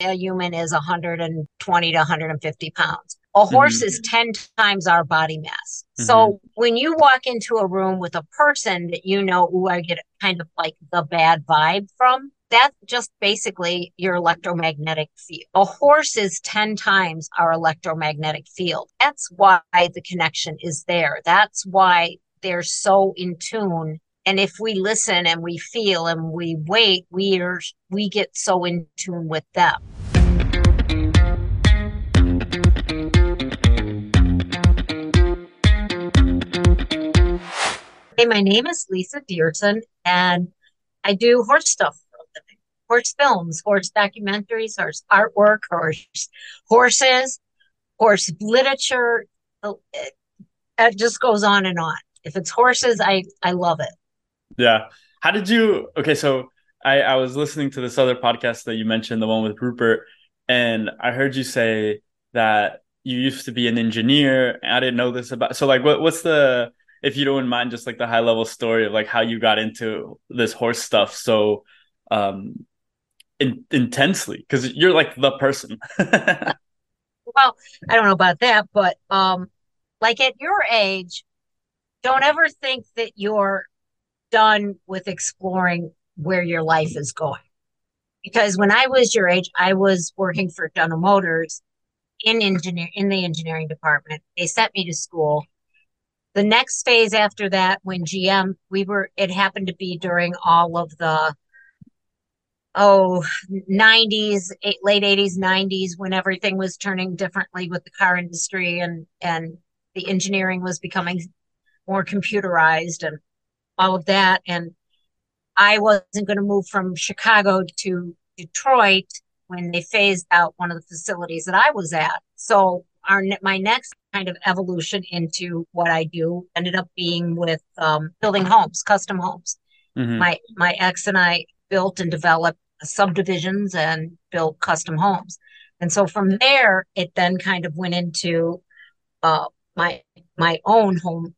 a human is 120 to 150 pounds. A horse mm-hmm. is 10 times our body mass. Mm-hmm. So when you walk into a room with a person that you know, who I get kind of like the bad vibe from, that's just basically your electromagnetic field. A horse is 10 times our electromagnetic field. That's why the connection is there. That's why they're so in tune. And if we listen and we feel and we wait, we are we get so in tune with them. Hey, my name is Lisa Diersen, and I do horse stuff horse films, horse documentaries, horse artwork, horse horses, horse literature. Oh, it just goes on and on. If it's horses, I I love it. Yeah. How did you? Okay, so I I was listening to this other podcast that you mentioned, the one with Rupert, and I heard you say that you used to be an engineer. I didn't know this about. So like, what what's the if you don't mind, just like the high level story of like how you got into this horse stuff so um in, intensely because you're like the person. well, I don't know about that, but um, like at your age, don't ever think that you're done with exploring where your life is going. Because when I was your age, I was working for General Motors in engineer in the engineering department. They sent me to school. The next phase after that, when GM, we were, it happened to be during all of the oh 90s late 80s 90s when everything was turning differently with the car industry and and the engineering was becoming more computerized and all of that and i wasn't going to move from chicago to detroit when they phased out one of the facilities that i was at so our my next kind of evolution into what i do ended up being with um, building homes custom homes mm-hmm. my my ex and i built and developed subdivisions and built custom homes. And so from there, it then kind of went into uh, my my own home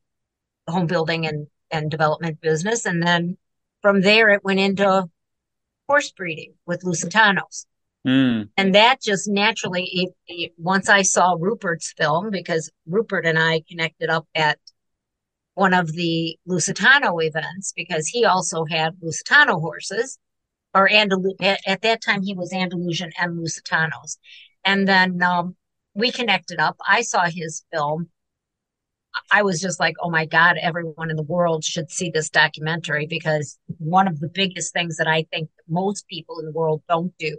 home building and and development business, and then from there it went into horse breeding with Lusitanos. Mm. And that just naturally, it, it, once I saw Rupert's film, because Rupert and I connected up at one of the Lusitano events, because he also had Lusitano horses or Andalus. At that time, he was Andalusian and Lusitanos. And then um, we connected up. I saw his film. I was just like, oh my God, everyone in the world should see this documentary because one of the biggest things that I think most people in the world don't do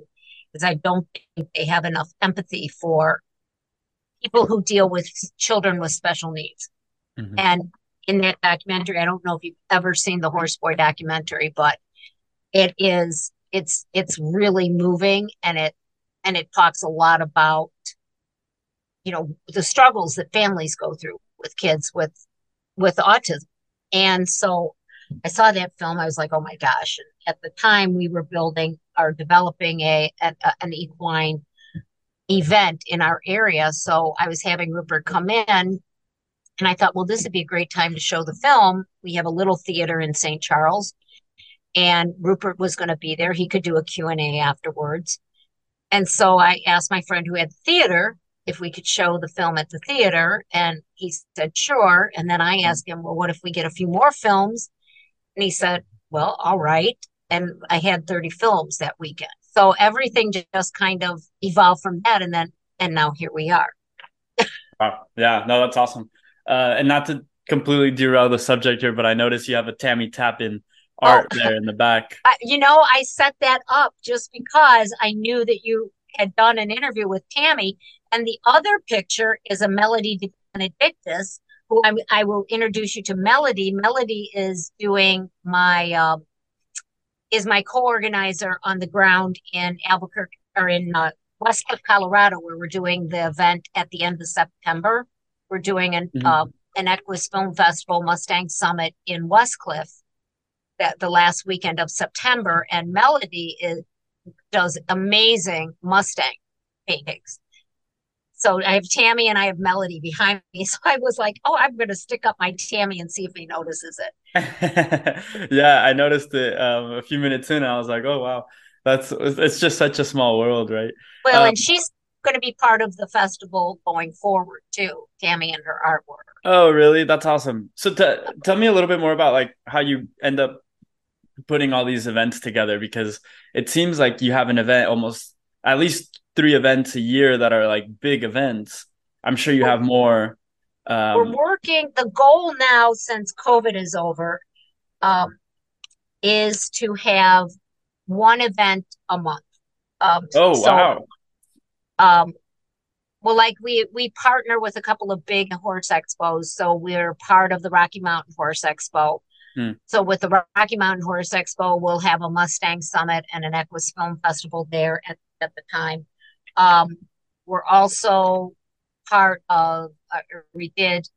is I don't think they have enough empathy for people who deal with children with special needs. Mm-hmm. And in that documentary, I don't know if you've ever seen the Horse Boy documentary, but it is it's it's really moving and it and it talks a lot about you know the struggles that families go through with kids with with autism and so i saw that film i was like oh my gosh and at the time we were building or developing a, a an equine event in our area so i was having rupert come in and i thought well this would be a great time to show the film we have a little theater in st charles and Rupert was going to be there. He could do a Q&A afterwards. And so I asked my friend who had the theater if we could show the film at the theater and he said sure and then I asked him, "Well, what if we get a few more films?" And he said, "Well, all right." And I had 30 films that weekend. So everything just kind of evolved from that and then and now here we are. wow. Yeah, no, that's awesome. Uh, and not to completely derail the subject here, but I noticed you have a Tammy Tappan art oh, there in the back. you know, I set that up just because I knew that you had done an interview with Tammy. And the other picture is a Melody Benedictus, who I, I will introduce you to Melody. Melody is doing my um, is my co-organizer on the ground in Albuquerque or in uh, Westcliffe, Colorado, where we're doing the event at the end of September. We're doing an mm-hmm. uh, an Equus Film Festival Mustang Summit in Westcliffe that the last weekend of September, and Melody is does amazing Mustang paintings. So I have Tammy and I have Melody behind me. So I was like, oh, I'm going to stick up my Tammy and see if he notices it. yeah, I noticed it um, a few minutes in. I was like, oh, wow. That's it's just such a small world, right? Well, um, and she's going to be part of the festival going forward too, Tammy and her artwork. Oh, really? That's awesome. So t- tell me a little bit more about like how you end up putting all these events together because it seems like you have an event almost at least three events a year that are like big events. I'm sure you have more. Um, We're working. The goal now, since COVID is over, um, is to have one event a month. Um, oh so, wow! Um, well, like we we partner with a couple of big horse expos, so we're part of the Rocky Mountain Horse Expo. Hmm. So with the Rocky Mountain Horse Expo, we'll have a Mustang Summit and an Equus Film Festival there at, at the time. Um, we're also part of, uh, we did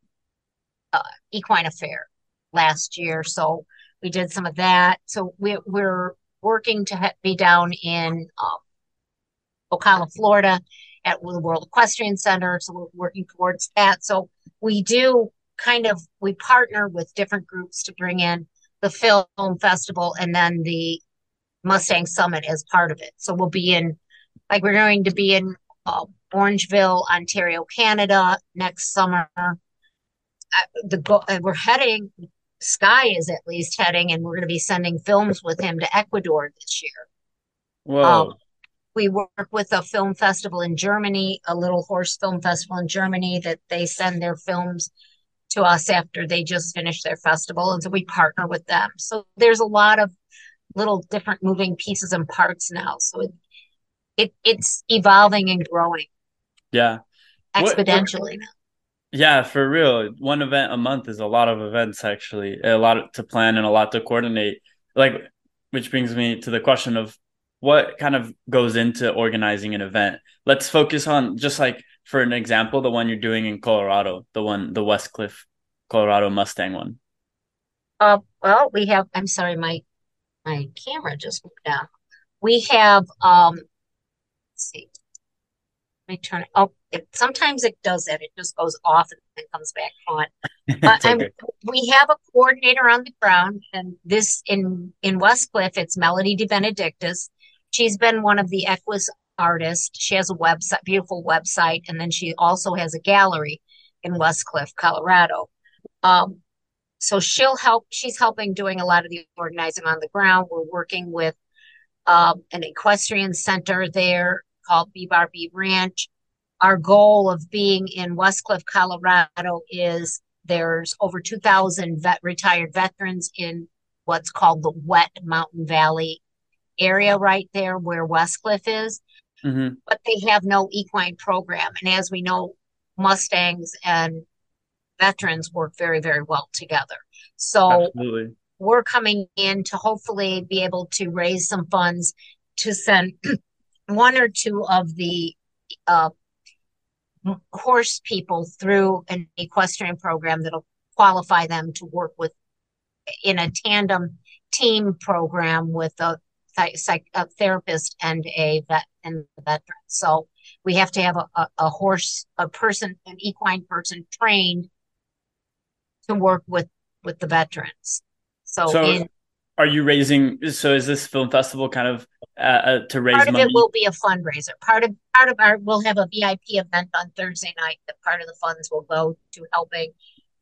uh, Equine Affaire last year. So we did some of that. So we, we're working to ha- be down in um, Ocala, Florida at the World Equestrian Center. So we're working towards that. So we do kind of, we partner with different groups to bring in the film festival and then the Mustang Summit as part of it. So we'll be in like we're going to be in uh, Orangeville, Ontario, Canada next summer. Uh, the go- uh, we're heading. Sky is at least heading, and we're going to be sending films with him to Ecuador this year. Whoa. Um, we work with a film festival in Germany, a little horse film festival in Germany that they send their films to us after they just finish their festival. And so we partner with them. So there's a lot of little different moving pieces and parts now. So it, it it's evolving and growing. Yeah. Exponentially what, what, Yeah, for real. One event a month is a lot of events actually. A lot to plan and a lot to coordinate. Like which brings me to the question of what kind of goes into organizing an event. Let's focus on just like for an example, the one you're doing in Colorado, the one the Westcliffe Colorado Mustang one. Uh well, we have I'm sorry, my my camera just moved down. We have um see. Let me turn it. Oh, it, sometimes it does that. It just goes off and then comes back on. Uh, okay. we have a coordinator on the ground, and this in in Westcliffe, it's Melody De Benedictus. She's been one of the Equus artists. She has a website, beautiful website, and then she also has a gallery in Westcliffe, Colorado. Um, so she'll help. She's helping doing a lot of the organizing on the ground. We're working with um, an equestrian center there called B-Bar-B Ranch. Our goal of being in Westcliffe, Colorado is there's over 2,000 vet, retired veterans in what's called the Wet Mountain Valley area right there where Westcliffe is. Mm-hmm. But they have no equine program. And as we know, Mustangs and veterans work very, very well together. So Absolutely we're coming in to hopefully be able to raise some funds to send one or two of the uh, horse people through an equestrian program that'll qualify them to work with in a tandem team program with a, a therapist and a vet and a veteran. So we have to have a, a horse, a person, an equine person trained to work with with the veterans. So, so in, are you raising? So is this film festival kind of uh, uh, to raise part of money? it will be a fundraiser. Part of part of our we'll have a VIP event on Thursday night. That part of the funds will go to helping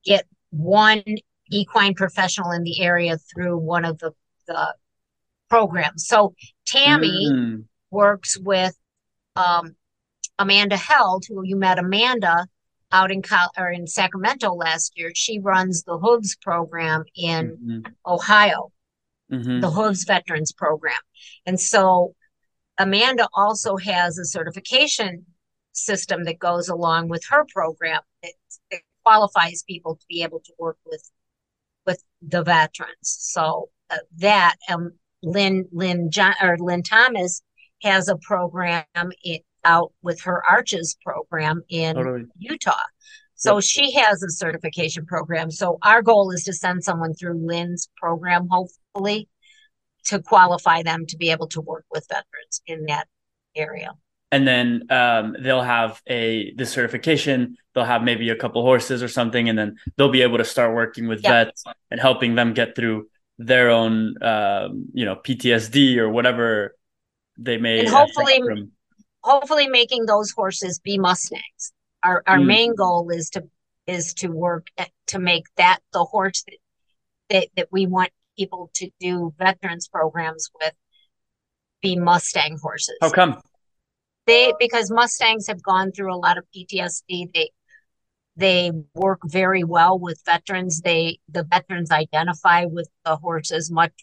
get one equine professional in the area through one of the the programs. So Tammy mm. works with um, Amanda Held, who you met Amanda out in or in Sacramento last year. She runs the Hooves program in mm-hmm. Ohio, mm-hmm. the Hooves Veterans Program, and so Amanda also has a certification system that goes along with her program that, that qualifies people to be able to work with with the veterans. So uh, that um, Lynn Lynn John or Lynn Thomas has a program it, out with her arches program in. Utah. So yep. she has a certification program. So our goal is to send someone through Lynn's program, hopefully, to qualify them to be able to work with veterans in that area. And then um, they'll have a the certification. They'll have maybe a couple horses or something, and then they'll be able to start working with yep. vets and helping them get through their own, um, you know, PTSD or whatever they may and hopefully hopefully making those horses be mustangs. Our our mm. main goal is to is to work at, to make that the horse that, that that we want people to do veterans programs with be mustang horses. How come? They because mustangs have gone through a lot of ptsd they they work very well with veterans. They the veterans identify with the horses much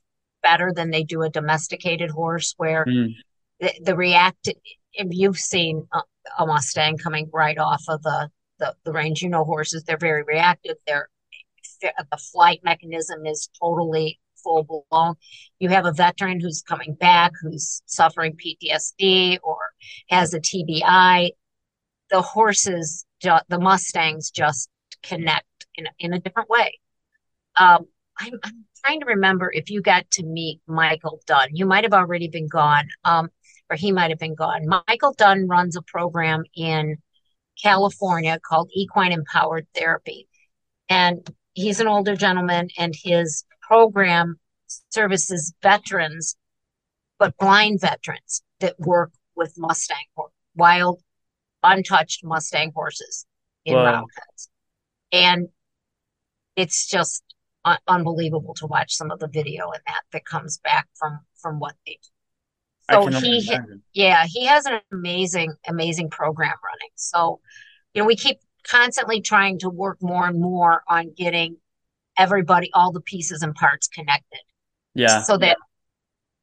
better than they do a domesticated horse where mm. the, the react if you've seen a, a, mustang coming right off of the, the the range you know horses they're very reactive they're the flight mechanism is totally full blown you have a veteran who's coming back who's suffering ptsd or has a tbi the horses the mustangs just connect in, in a different way. Um, I'm, I'm trying to remember if you got to meet Michael Dunn. You might have already been gone, um, or he might have been gone. Michael Dunn runs a program in California called Equine Empowered Therapy. And he's an older gentleman, and his program services veterans, but blind veterans that work with Mustang, wild, untouched Mustang horses in wow. And it's just un- unbelievable to watch some of the video and that that comes back from from what they do. So he, imagine. yeah, he has an amazing, amazing program running. So, you know, we keep constantly trying to work more and more on getting everybody, all the pieces and parts connected. Yeah. So that,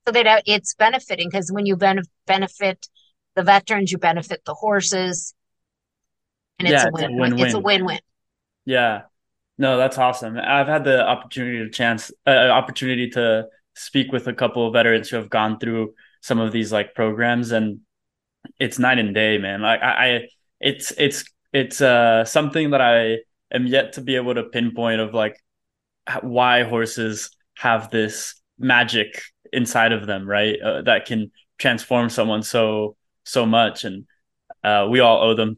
so that it's benefiting because when you benef- benefit the veterans, you benefit the horses, and it's yeah, a win-win. It's a win-win. Yeah. No, that's awesome. I've had the opportunity to chance uh, opportunity to speak with a couple of veterans who have gone through some of these like programs, and it's night and day, man. Like I, I it's it's it's uh something that I am yet to be able to pinpoint of like why horses have this magic inside of them, right? Uh, that can transform someone so so much, and uh, we all owe them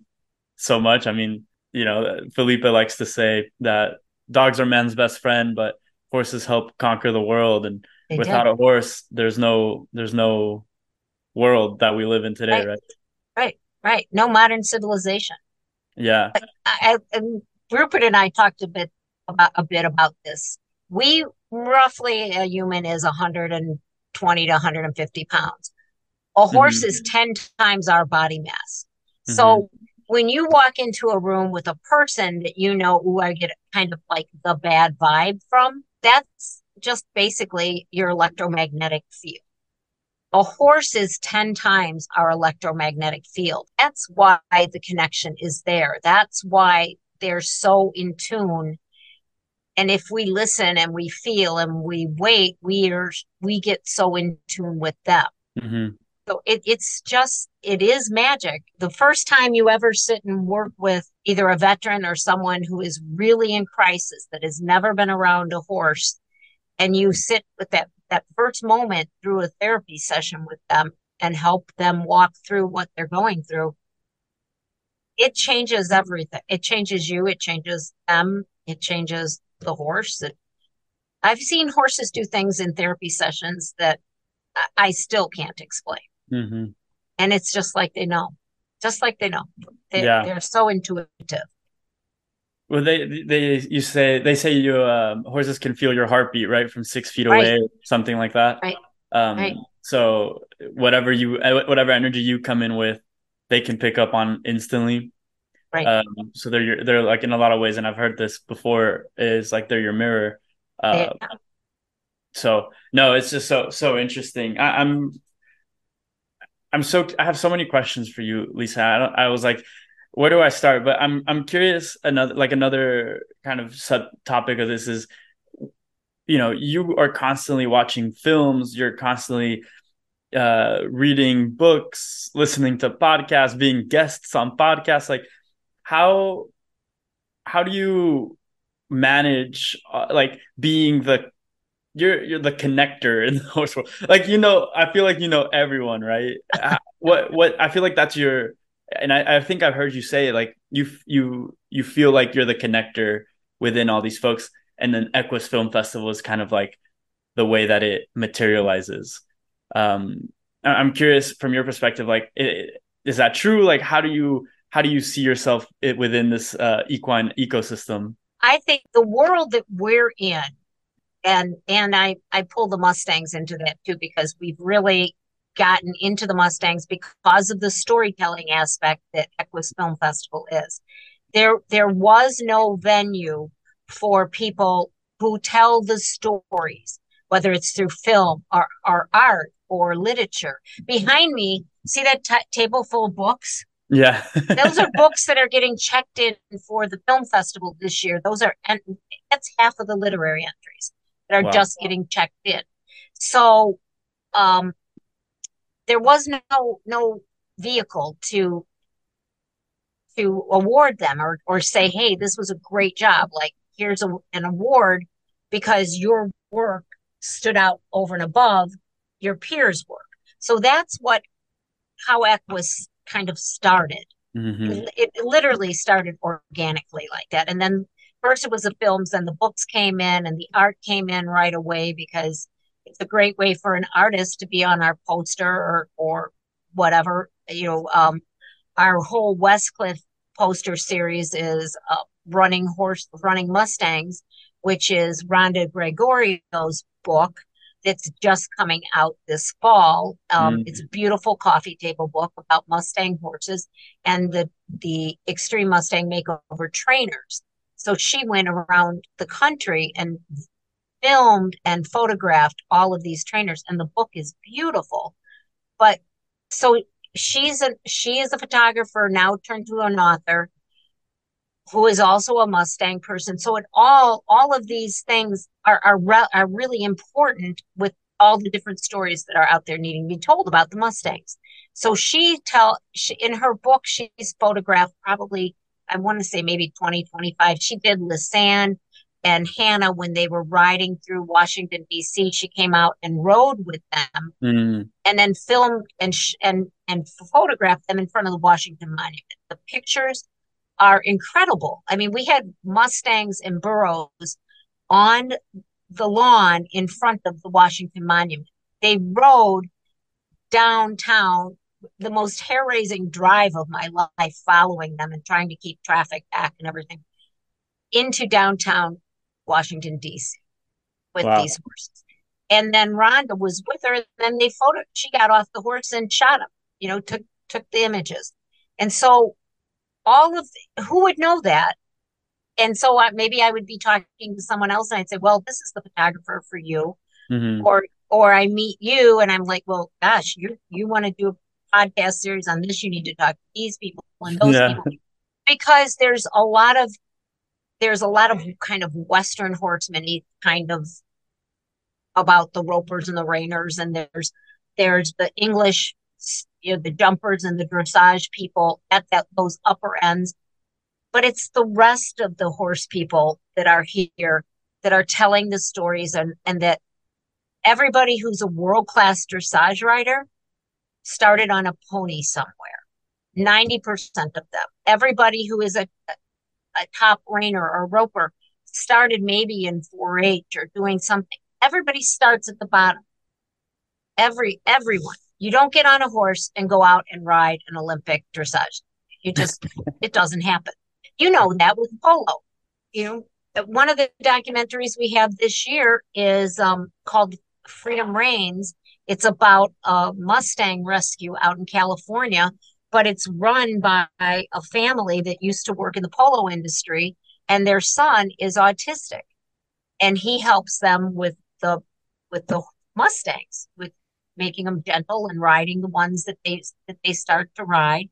so much. I mean, you know, Felipe likes to say that dogs are man's best friend, but horses help conquer the world. And they without a horse, there's no there's no world that we live in today, right? Right, right. right. No modern civilization. Yeah. I, I, Rupert and I talked a bit about a bit about this. We roughly a human is 120 to 150 pounds. A horse mm-hmm. is 10 times our body mass. Mm-hmm. So when you walk into a room with a person that you know, who I get kind of like the bad vibe from, that's just basically your electromagnetic field. A horse is 10 times our electromagnetic field. That's why the connection is there. That's why they're so in tune. And if we listen and we feel and we wait, we are we get so in tune with them. Mm-hmm. So it, it's just, it is magic. The first time you ever sit and work with either a veteran or someone who is really in crisis that has never been around a horse, and you sit with that, that first moment through a therapy session with them and help them walk through what they're going through, it changes everything. It changes you, it changes them, it changes the horse. It, I've seen horses do things in therapy sessions that I still can't explain. Mm-hmm. And it's just like they know, just like they know. They, yeah. They're so intuitive. Well, they they you say they say you um, horses can feel your heartbeat right from six feet away, right. something like that. Right. Um, right. So whatever you uh, whatever energy you come in with, they can pick up on instantly. Right. Um, so they're your, they're like in a lot of ways, and I've heard this before. Is like they're your mirror. Uh, yeah. So no, it's just so so interesting. I, I'm I'm so I have so many questions for you, Lisa. I, I was like, where do I start? But I'm I'm curious. Another like another kind of sub topic of this is, you know, you are constantly watching films. You're constantly uh, reading books, listening to podcasts, being guests on podcasts. Like, how how do you manage uh, like being the you're you're the connector in the horse world. Like you know, I feel like you know everyone, right? what what I feel like that's your, and I, I think I've heard you say like you you you feel like you're the connector within all these folks, and then Equus Film Festival is kind of like the way that it materializes. Um, I'm curious from your perspective, like, is that true? Like, how do you how do you see yourself within this uh, equine ecosystem? I think the world that we're in, and and I I pull the Mustangs into that too because we've really gotten into the Mustangs because of the storytelling aspect that Equus Film Festival is. There there was no venue for people who tell the stories, whether it's through film or, or art or literature. Behind me, see that t- table full of books? Yeah. Those are books that are getting checked in for the film festival this year. Those are, and that's half of the literary entries that are wow. just getting checked in. So, um, there was no, no vehicle to, to award them or, or say, Hey, this was a great job. Like here's a, an award because your work stood out over and above your peers' work. So that's what how Equus kind of started. Mm-hmm. It, it literally started organically like that. And then first it was the films, and the books came in, and the art came in right away because it's a great way for an artist to be on our poster or or whatever. You know, um, our whole Westcliffe poster series is uh, running horse running Mustangs, which is Rhonda Gregorio's book that's just coming out this fall. Um, mm. It's a beautiful coffee table book about Mustang horses and the the extreme Mustang makeover trainers. So she went around the country and filmed and photographed all of these trainers, and the book is beautiful. But so she's a she is a photographer now turned to an author who is also a Mustang person. So it all all of these things are are, re- are really important with all the different stories that are out there needing to be told about the Mustangs. So she tell she, in her book she's photographed probably I want to say maybe 20 25. She did Lisanne and Hannah when they were riding through Washington D.C. She came out and rode with them, mm. and then filmed and sh- and and photographed them in front of the Washington Monument. The pictures are incredible. I mean, we had Mustangs and burros on the lawn in front of the Washington Monument. They rode downtown, the most hair raising drive of my life, following them and trying to keep traffic back and everything into downtown Washington, D.C. with wow. these horses. And then Rhonda was with her. And then they photo. She got off the horse and shot him. You know, took took the images. And so all of who would know that and so I, maybe i would be talking to someone else and i'd say well this is the photographer for you mm-hmm. or or i meet you and i'm like well gosh you you want to do a podcast series on this you need to talk to these people and those yeah. people because there's a lot of there's a lot of kind of western horsemen kind of about the ropers and the reiners and there's there's the english you know the jumpers and the dressage people at that those upper ends. But it's the rest of the horse people that are here that are telling the stories and and that everybody who's a world class dressage rider started on a pony somewhere. 90% of them. Everybody who is a, a top reiner or roper started maybe in 4-h or doing something everybody starts at the bottom every everyone you don't get on a horse and go out and ride an Olympic dressage. You just, it doesn't happen. You know that with polo. You know, one of the documentaries we have this year is um, called Freedom Reigns. It's about a Mustang rescue out in California, but it's run by a family that used to work in the polo industry, and their son is autistic, and he helps them with the with the Mustangs, with making them gentle and riding the ones that they that they start to ride.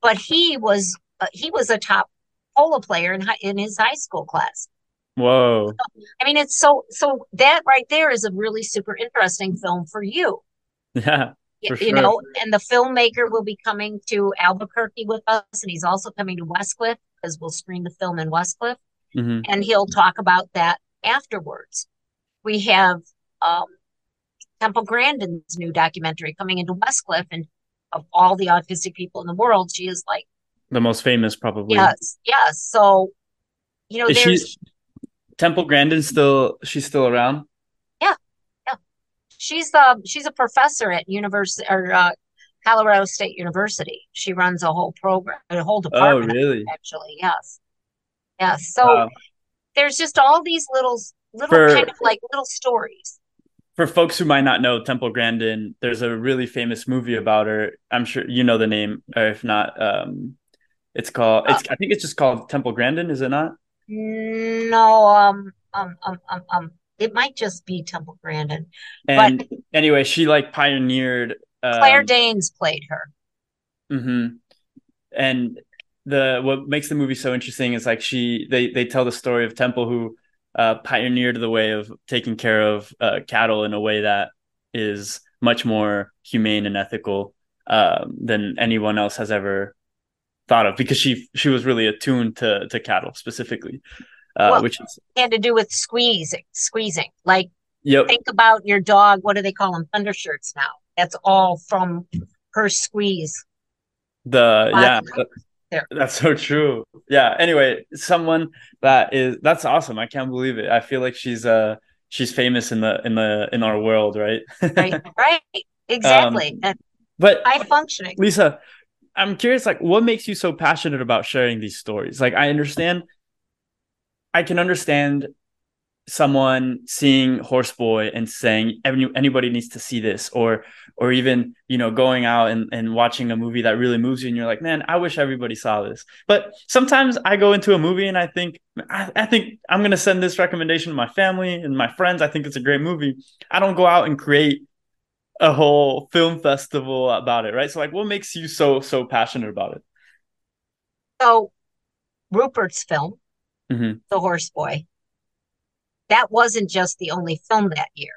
But he was uh, he was a top polo player in high, in his high school class. Whoa! So, I mean, it's so so that right there is a really super interesting film for you. Yeah. You, sure. know, and the filmmaker will be coming to Albuquerque with us, and he's also coming to Westcliffe because we'll screen the film in Westcliffe, mm-hmm. and he'll talk about that afterwards. We have um, Temple Grandin's new documentary coming into Westcliffe, and of all the autistic people in the world, she is like the most famous, probably. Yes, yes. So, you know, is there's she, Temple Grandin still. She's still around. She's um she's a professor at university or uh, Colorado State University. She runs a whole program, a whole department. Oh, department really? actually. Yes, yes. So Wow. there's just all these little little kind of like little stories. for folks who might not know Temple Grandin, there's a really famous movie about her. I'm sure you know the name, or if not, um, it's called. Uh, It's I think it's just called Temple Grandin, is it not? no, um, um, um, um, um, it might just be Temple Grandin, but And anyway, she like pioneered. Claire Um, Danes played her. mhm. And the what makes the movie so interesting is like she they they tell the story of Temple who uh, pioneered the way of taking care of uh, cattle in a way that is much more humane and ethical um, than anyone else has ever thought of because she she was really attuned to to cattle specifically, uh, Well, which is had to do with squeezing, squeezing. Like yep think about your dog. What do they call them? Undershirts now. That's all from her squeeze. the yeah there. That's so true. Yeah. Anyway, someone that is that's awesome. I can't believe it. I feel like she's uh she's famous in the in the in our world, right? Right, right. Um, Exactly. And but high functioning. Lisa, I'm curious, like, what makes you so passionate about sharing these stories? Like, I understand, I can understand someone seeing Horseboy and saying any, anybody needs to see this, or or even you know going out and, and watching a movie that really moves you, and you're like, man, I wish everybody saw this. But sometimes I go into a movie and I think, I, I think I'm gonna send this recommendation to my family and my friends. I think it's a great movie. I don't go out and create a whole film festival about it, right? So like what makes you so so passionate about it? So Rupert's film, hmm The Horse Boy, that wasn't just the only film that year.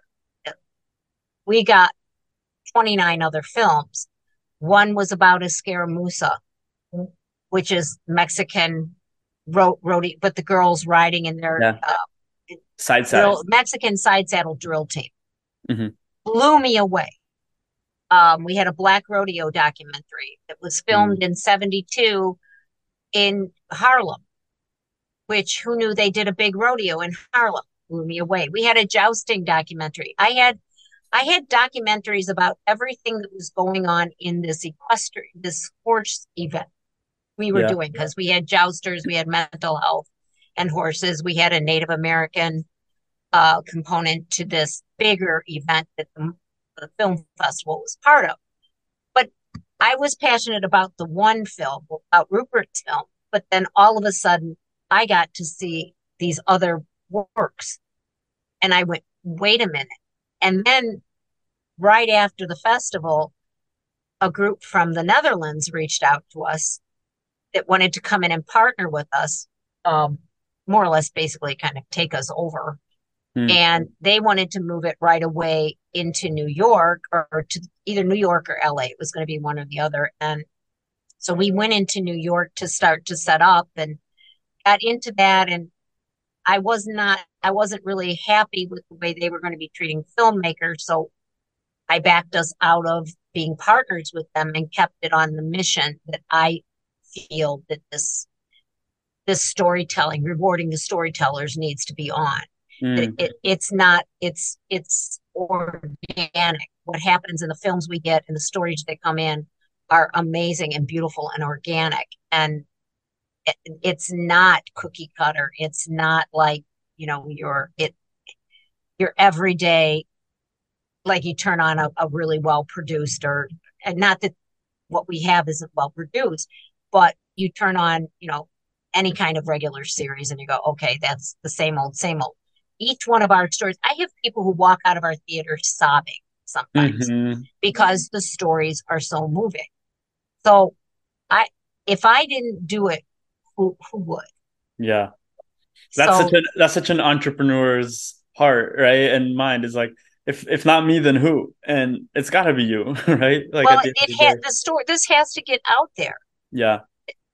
We got 29 other films. One was about a Escaramuza, which is Mexican road roadie, but the girls riding in their Yeah. uh, Side saddle, Mexican side saddle drill team. Mhm. Blew me away. Um, we had a black rodeo documentary that was filmed in 72 in Harlem, which who knew they did a big rodeo in Harlem? Blew me away. We had a jousting documentary. I had I had documentaries about everything that was going on in this equestrian, this horse event we were Yeah. doing because we had jousters, we had mental health and horses, we had a Native American uh, component to this bigger event that the, the film festival was part of. But I was passionate about the one film, about Rupert's film, but then all of a sudden I got to see these other works. And I went, wait a minute. And then right after the festival, a group from the Netherlands reached out to us that wanted to come in and partner with us, um, more or less basically kind of take us over. Hmm. And they wanted to move it right away into New York or, or to either New York or LA. It was going to be one or the other. And so we went into New York to start to set up and got into that. And I was not, I wasn't really happy with the way they were going to be treating filmmakers. So I backed us out of being partners with them and kept it on the mission that I feel that this this storytelling, rewarding the storytellers needs to be on. Mm. It, it, it's not, it's it's organic. What happens in the films we get and the stories that come in are amazing and beautiful and organic. And it's not cookie cutter. It's not like, you know, your it your everyday like you turn on a, a really well produced or and not that what we have isn't well produced, but you turn on, you know, any kind of regular series and you go, okay, that's the same old, same old. Each one of our stories, I have people who walk out of our theater sobbing sometimes Mhm. because the stories are so moving. So I if I didn't do it, who who would? Yeah. That's so such an that's such an entrepreneur's heart, right? And mind is like if if not me, then who? And it's got to be you, right? Like well the it had the story this has to get out there. Yeah.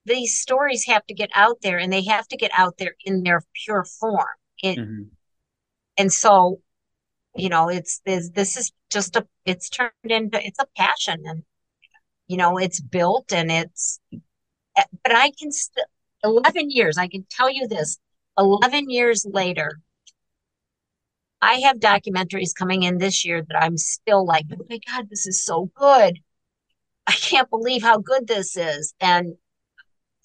These stories have to get out there and they have to get out there in their pure form. It, Mhm. and so you know it's this this is just a it's turned into it's a passion and you know it's built and it's but i can still 11 years i can tell you this 11 years later I have documentaries coming in this year that I'm still like, oh my God, this is so good. I can't believe how good this is. And,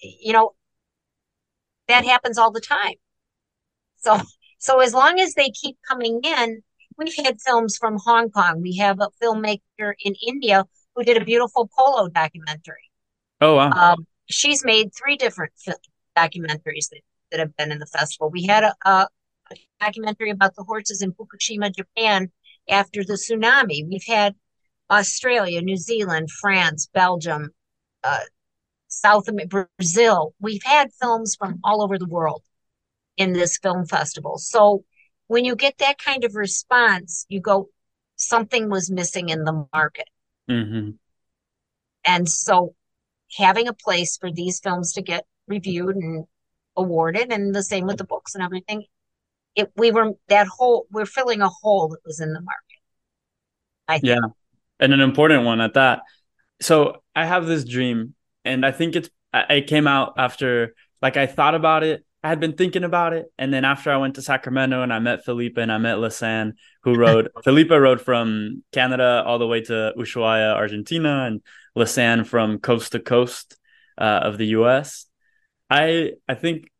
you know, that happens all the time. So, so as long as they keep coming in, we've had films from Hong Kong. We have a filmmaker in India who did a beautiful polo documentary. Oh, wow. Um, she's made three different documentaries that, that have been in the festival. We had a, a, a documentary about the horses in Fukushima, Japan after the tsunami. We've had Australia, New Zealand, France, Belgium, uh, South America, Brazil. We've had films from all over the world in this film festival. So when you get that kind of response, you go, something was missing in the market. Mm-hmm. And so having a place for these films to get reviewed and awarded, and the same with the books and everything, it we were that whole we're filling a hole that was in the market. I think. Yeah, and an important one at that. So I have this dream, and I think it's it came out after like I thought about it. I had been thinking about it, and then after I went to Sacramento and I met Felipe and I met Lisanne, who rode Felipe rode from Canada all the way to Ushuaia, Argentina, and Lisanne from coast to coast uh, of the U.S. I I think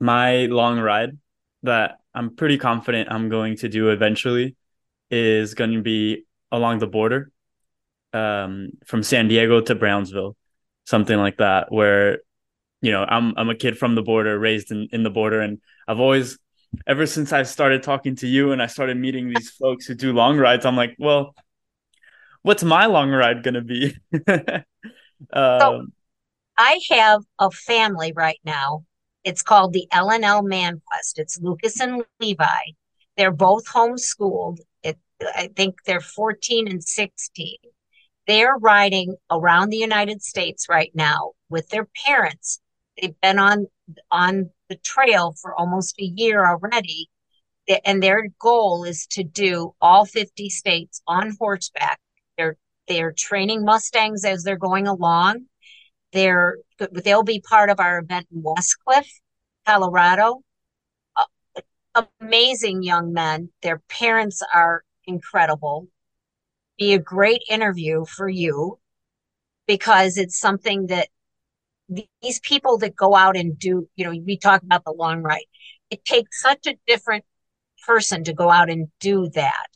my long ride that I'm pretty confident I'm going to do eventually is going to be along the border um, from San Diego to Brownsville, something like that, where you know I'm I'm a kid from the border, raised in in the border, and I've always ever since I started talking to you and I started meeting these folks who do long rides, I'm like, well, what's my long ride gonna be? um, so I have a family right now. It's called the LNL Man Quest. It's Lucas and Levi. They're both homeschooled. It, I think they're 14 and 16. They're riding around the United States right now with their parents. They've been on on the trail for almost a year already. And their goal is to do all 50 states on horseback they're they're training Mustangs as they're going along. They're they'll be part of our event in Westcliffe, Colorado. Uh, amazing young men. Their parents are incredible. Be a great interview for you because it's something that these people that go out and do, you know, we talk about the long ride. It takes such a different person to go out and do that.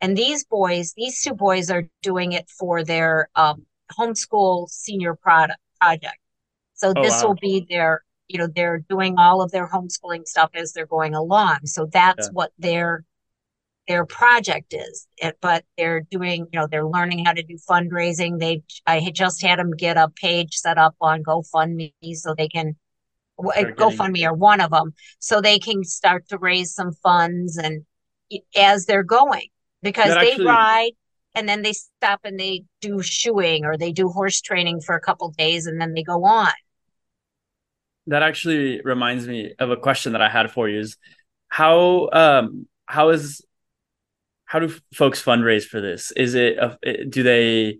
And these boys, these two boys are doing it for their um, homeschool senior product project. So oh, this wow. will be their, you know, they're doing all of their homeschooling stuff as they're going along. So that's yeah. what their their project is. It, but they're doing, you know, they're learning how to do fundraising. They, I had just had them get a page set up on GoFundMe so they can eh, GoFundMe or one of them, so they can start to raise some funds and as they're going because that they actually, ride and then they stop and they do shoeing or they do horse training for a couple days and then they go on. That actually reminds me of a question that I had for you is how um how is how do folks fundraise for this? Is it a, do they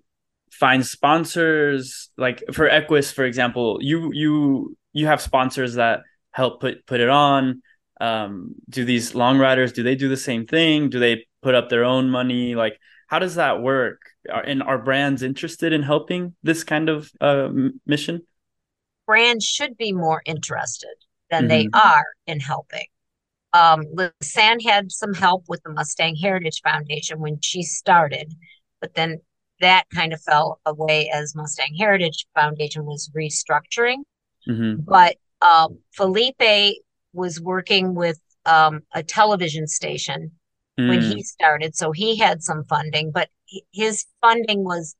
find sponsors like for Equus for example, you you you have sponsors that help put put it on um do these long riders do they do the same thing? Do they put up their own money? Like, how does that work? Are, and are brands interested in helping this kind of uh, mission? Brands should be more interested than mm-hmm. they are in helping. Um, Lisanne had some help with the Mustang Heritage Foundation when she started, but then that kind of fell away as Mustang Heritage Foundation was restructuring. Mm-hmm. But um, Felipe was working with um, a television station mm. when he started. So he had some funding, but his funding was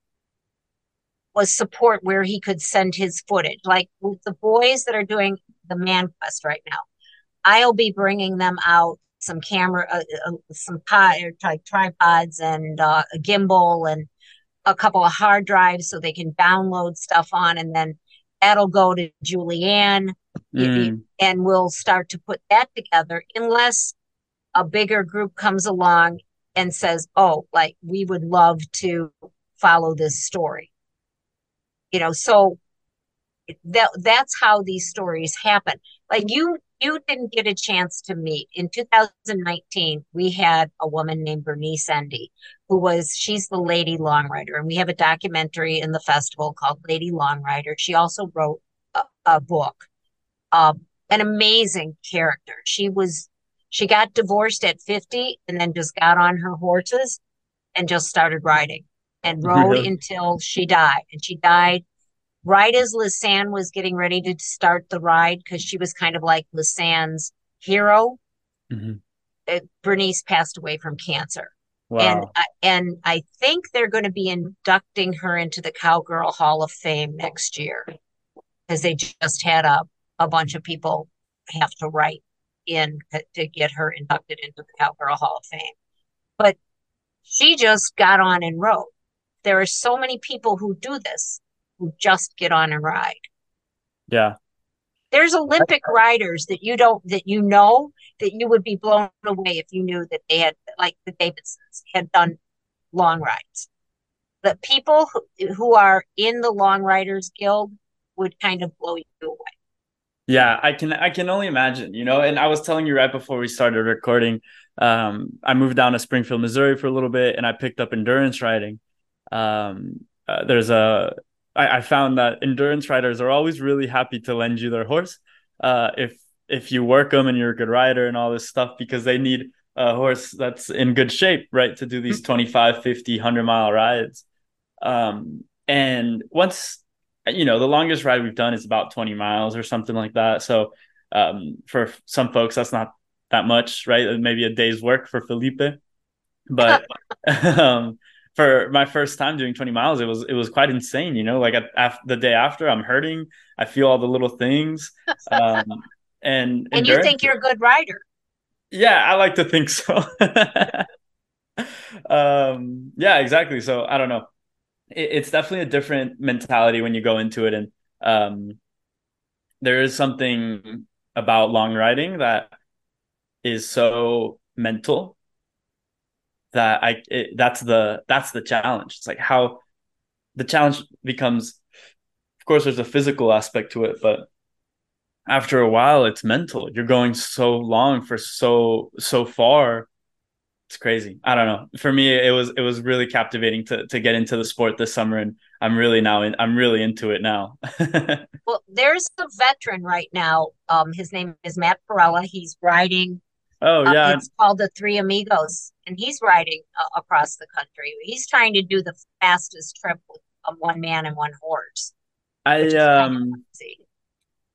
was support where he could send his footage. Like with the boys that are doing the Man Quest right now, I'll be bringing them out some camera, uh, uh, some pod, like tripods and uh, a gimbal and a couple of hard drives so they can download stuff on, and then that'll go to Julianne, mm. and we'll start to put that together. Unless a bigger group comes along and says, "Oh, like we would love to follow this story." You know, so that that's how these stories happen. Like you you didn't get a chance to meet. In 2019 we had a woman named bernice ende who was she's the lady long rider and we have a documentary in the festival called lady long rider she also wrote a, a book. Um, an amazing character. She was she got divorced at 50 and then just got on her horses and just started riding and rode until she died and she died right as Lisanne was getting ready to start the ride, because she was kind of like Lisanne's hero, mm-hmm. it, Bernice passed away from cancer. Wow. And uh, and I think they're going to be inducting her into the Cowgirl Hall of Fame next year because they just had a a bunch of people have to write in to get her inducted into the Cowgirl Hall of Fame. But she just got on and rode. There are so many people who do this who just get on and ride. Yeah. There's Olympic riders that you don't that you know that you would be blown away if you knew that they had like the Davidsons had done long rides. The people who, who are in the long riders guild would kind of blow you away. Yeah, I can I can only imagine, you know, and I was telling you right before we started recording, um, I moved down to Springfield, Missouri for a little bit and I picked up endurance riding. Um, uh, there's a I, I, found that endurance riders are always really happy to lend you their horse uh, if if you work them and you're a good rider and all this stuff because they need a horse that's in good shape right to do these mm-hmm. 25 50 100 mile rides um, and once you know the longest ride we've done is about 20 miles or something like that so um, for some folks that's not that much right maybe a day's work for felipe but um, for my first time doing 20 miles, it was it was quite insane. You know, like after, the day after, I'm hurting. I feel all the little things, um, and and you think you're a good rider. Yeah, I like to think so. um, yeah, exactly. So I don't know. It, it's definitely a different mentality when you go into it, and um, there is something about long riding that is so mental that I it, that's the that's the challenge. It's like how the challenge becomes. Of course, there's a physical aspect to it, but after a while, it's mental. You're going so long for so so far. It's crazy. I don't know. For me, it was it was really captivating to to get into the sport this summer, and I'm really now in, I'm really into it now. well, there's a veteran right now. Um, his name is Matt Perella. He's riding Oh uh, yeah, it's called the Three Amigos, and he's riding uh, across the country. He's trying to do the fastest trip with um, one man and one horse. I um,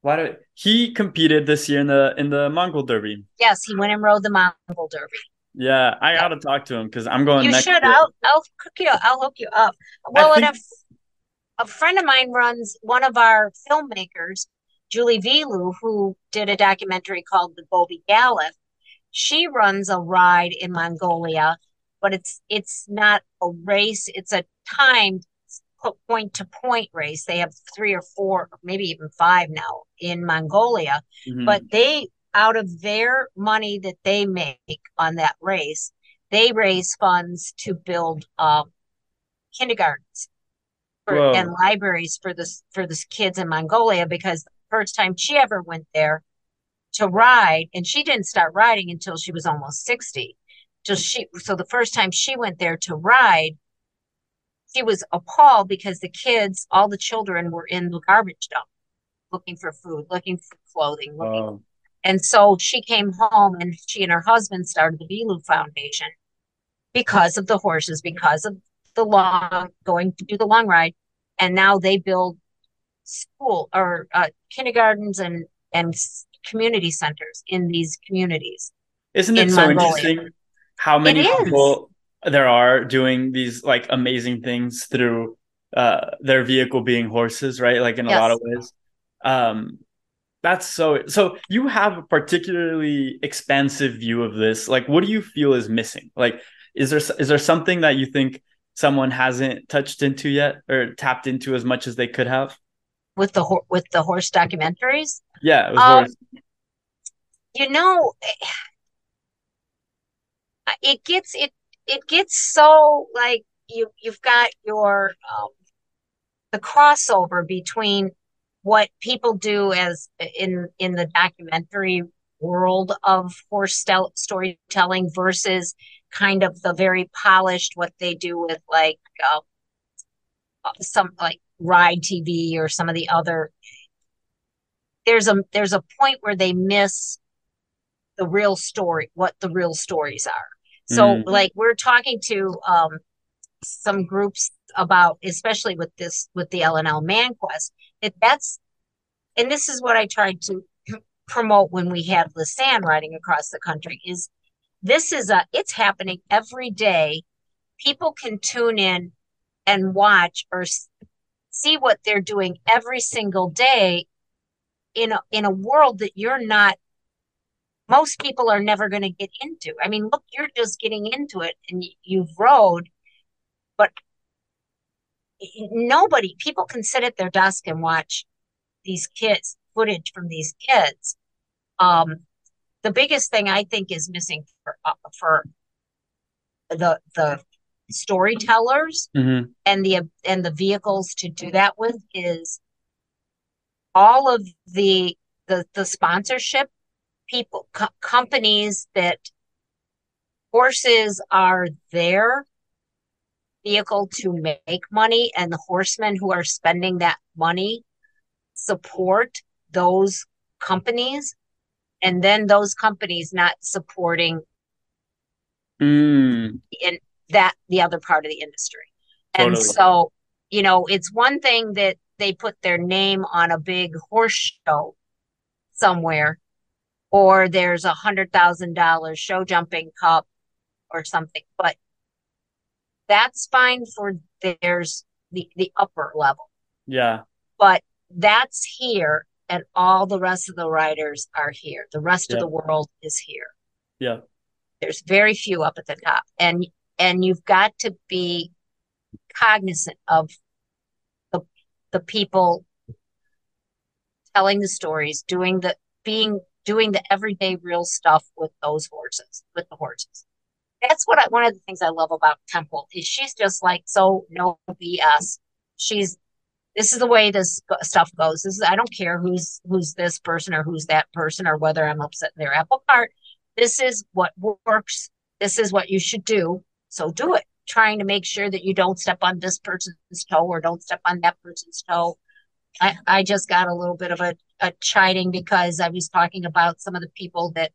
why do he competed this year in the in the Mongol Derby? Yes, he went and rode the Mongol Derby. Yeah, I got to talk to him because I'm going. You should. Year. I'll I'll cook you. I'll hook you up. Well, think... and a, a friend of mine runs one of our filmmakers, Julie Veloo, who did a documentary called The Gobi Gallop she runs a ride in Mongolia, but it's it's not a race, it's a timed point to point race. They have three or four, maybe even five now in Mongolia, mm-hmm. but they out of their money that they make on that race, they raise funds to build um, kindergartens for, and libraries for this for the kids in Mongolia because the first time she ever went there, to ride and she didn't start riding until she was almost 60 so she so the first time she went there to ride she was appalled because the kids all the children were in the garbage dump looking for food looking for clothing looking and so she came home and she and her husband started the Veloo Foundation because of the horses because of the long going to do the long ride and now they build school or uh, kindergartens and and community centers in these communities. Isn't it in so Mongolia. interesting how many people there are doing these like amazing things through uh, their vehicle being horses, right? Like in a lot of ways. Um, that's so so you have a particularly expansive view of this. Like what do you feel is missing? Like is there is there something that you think someone hasn't touched into yet or tapped into as much as they could have? With the with the horse documentaries? Yeah, um, you know, it gets it it gets so like you you've got your um, the crossover between what people do as in in the documentary world of horse storytelling versus kind of the very polished what they do with like uh, some like ride tv or some of the other there's a there's a point where they miss the real story what the real stories are so mm. like we're talking to um some groups about especially with this with the lnl man quest it, that's and this is what i tried to promote when we had Lisanne riding across the country is this is a it's happening every day. People can tune in and watch or see what they're doing every single day in a, in a world that you're not most people are never going to get into. I mean look you're just getting into it and you've rode but nobody people can sit at their desk and watch these kids footage from these kids. Um, the biggest thing I think is missing for uh, for the the storytellers mm-hmm. and the and the vehicles to do that with is all of the the the sponsorship people co- companies that horses are their vehicle to make money and the horsemen who are spending that money support those companies and then those companies not supporting mm. in that the other part of the industry totally. and so you know it's one thing that they put their name on a big horse show somewhere or there's a hundred thousand dollars show jumping cup or something but that's fine for there's the the upper level yeah but that's here and all the rest of the riders are here. The rest yeah. of the world is here. Yeah. There's very few up at the top. And and you've got to be cognizant of the the people telling the stories, doing the being doing the everyday real stuff with those horses, with the horses. That's what I one of the things I love about Temple is she's just like so no BS. She's this is the way this stuff goes. This is I don't care who's who's this person or who's that person or whether I'm upset in their apple cart. This is what works. This is what you should do. So do it. Trying to make sure that you don't step on this person's toe or don't step on that person's toe. I, I just got a little bit of a, a chiding because I was talking about some of the people that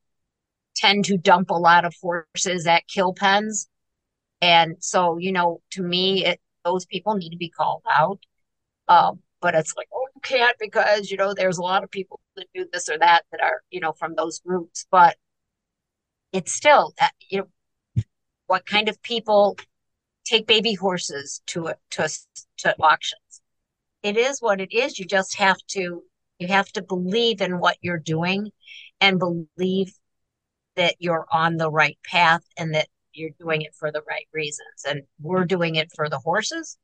tend to dump a lot of horses at kill pens. And so, you know, to me, it, those people need to be called out um, but it's like, oh, you can't because, you know, there's a lot of people that do this or that that are, you know, from those groups. But it's still that, you know, what kind of people take baby horses to to to auctions? It is what it is. You just have to you have to believe in what you're doing and believe that you're on the right path and that you're doing it for the right reasons. And we're doing it for the horses.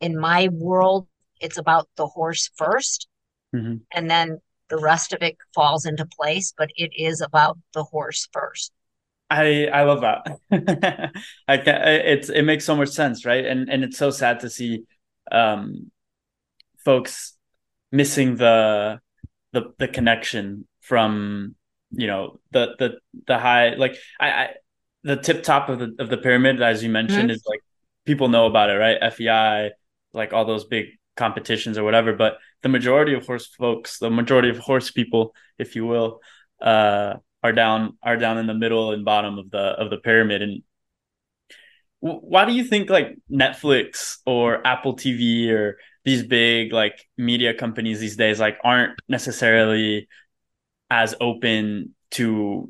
In my world, it's about the horse 1st mm-hmm. and then the rest of it falls into place but it is about the horse first i i love that i can it's it makes so much sense right and and it's so sad to see um folks missing the the the connection from you know the the the high like i i the tip top of the of the pyramid as you mentioned mm-hmm. is like people know about it right fei like all those big competitions or whatever but the majority of horse folks the majority of horse people if you will uh are down are down in the middle and bottom of the of the pyramid and why do you think like netflix or apple tv or these big like media companies these days like aren't necessarily as open to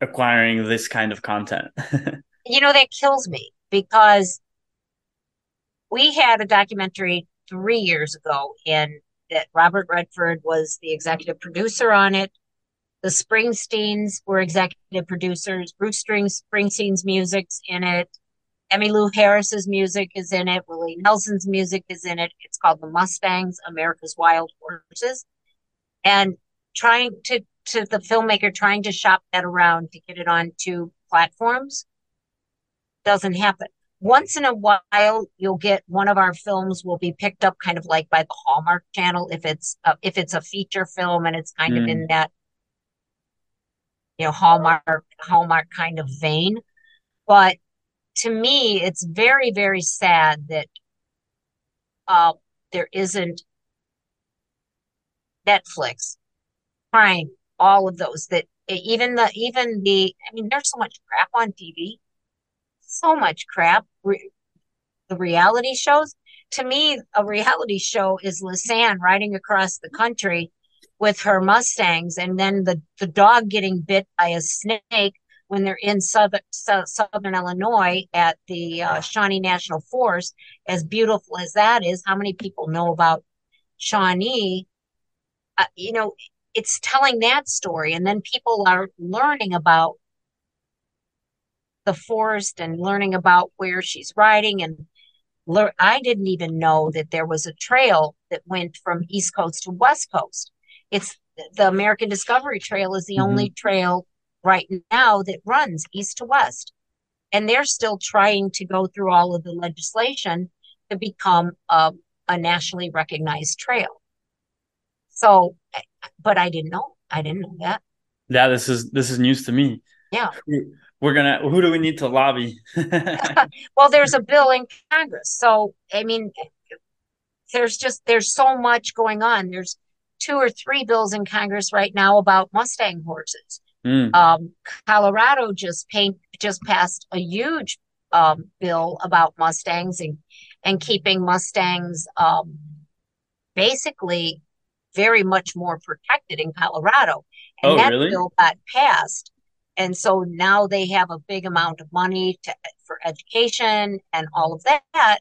acquiring this kind of content you know that kills me because we had a documentary three years ago, and that Robert Redford was the executive producer on it. The Springsteens were executive producers. Bruce Springsteen's music's in it. Emmylou Harris's music is in it. Willie Nelson's music is in it. It's called The Mustangs, America's Wild Horses. And trying to, to the filmmaker trying to shop that around to get it onto platforms doesn't happen once in a while you'll get one of our films will be picked up kind of like by the hallmark channel if it's a, if it's a feature film and it's kind mm. of in that you know, Hallmark, Hallmark kind of vein. But to me, it's very, very sad that uh, there isn't Netflix, Prime, all of those that even the even the I mean, there's so much crap on TV, so much crap. Re- the reality shows. To me, a reality show is Lisanne riding across the country with her Mustangs, and then the the dog getting bit by a snake when they're in southern southern Illinois at the uh, Shawnee National Forest. As beautiful as that is, how many people know about Shawnee? Uh, you know, it's telling that story, and then people are learning about the forest and learning about where she's riding and. I didn't even know that there was a trail that went from East Coast to West Coast. It's the American Discovery Trail is the mm-hmm. only trail right now that runs east to west. And they're still trying to go through all of the legislation to become a, a nationally recognized trail. So, but I didn't know. I didn't know that. Yeah, this is this is news to me. Yeah. We're gonna who do we need to lobby? well, there's a bill in Congress. So I mean there's just there's so much going on. There's two or three bills in Congress right now about Mustang horses. Mm. Um, Colorado just paint, just passed a huge um, bill about Mustangs and and keeping Mustangs um, basically very much more protected in Colorado. And oh, that really? bill got passed. And so now they have a big amount of money to, for education and all of that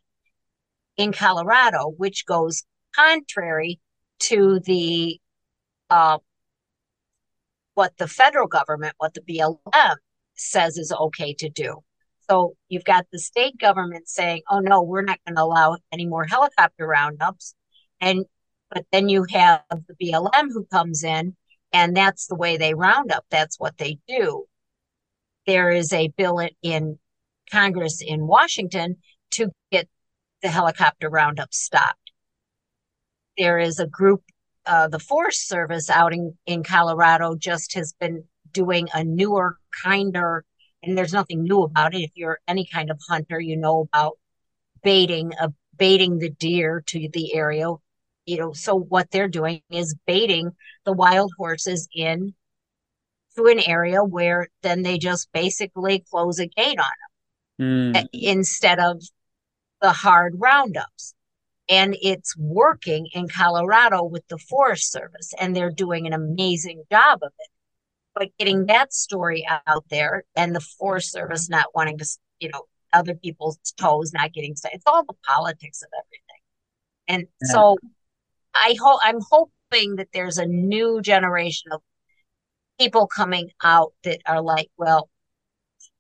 in Colorado, which goes contrary to the uh, what the federal government, what the BLM says is okay to do. So you've got the state government saying, "Oh no, we're not going to allow any more helicopter roundups," and but then you have the BLM who comes in, and that's the way they round up. That's what they do. There is a bill in Congress in Washington to get the helicopter roundup stopped. There is a group uh, the Forest Service out in, in Colorado just has been doing a newer, kinder, and there's nothing new about it. If you're any kind of hunter, you know about baiting, uh, baiting the deer to the area. You know, so what they're doing is baiting the wild horses in to an area where then they just basically close a gate on them mm. instead of the hard roundups and it's working in Colorado with the Forest Service, and they're doing an amazing job of it. But getting that story out there, and the Forest Service not wanting to, you know, other people's toes not getting it's all the politics of everything. And yeah. so, I hope I'm hoping that there's a new generation of people coming out that are like, well,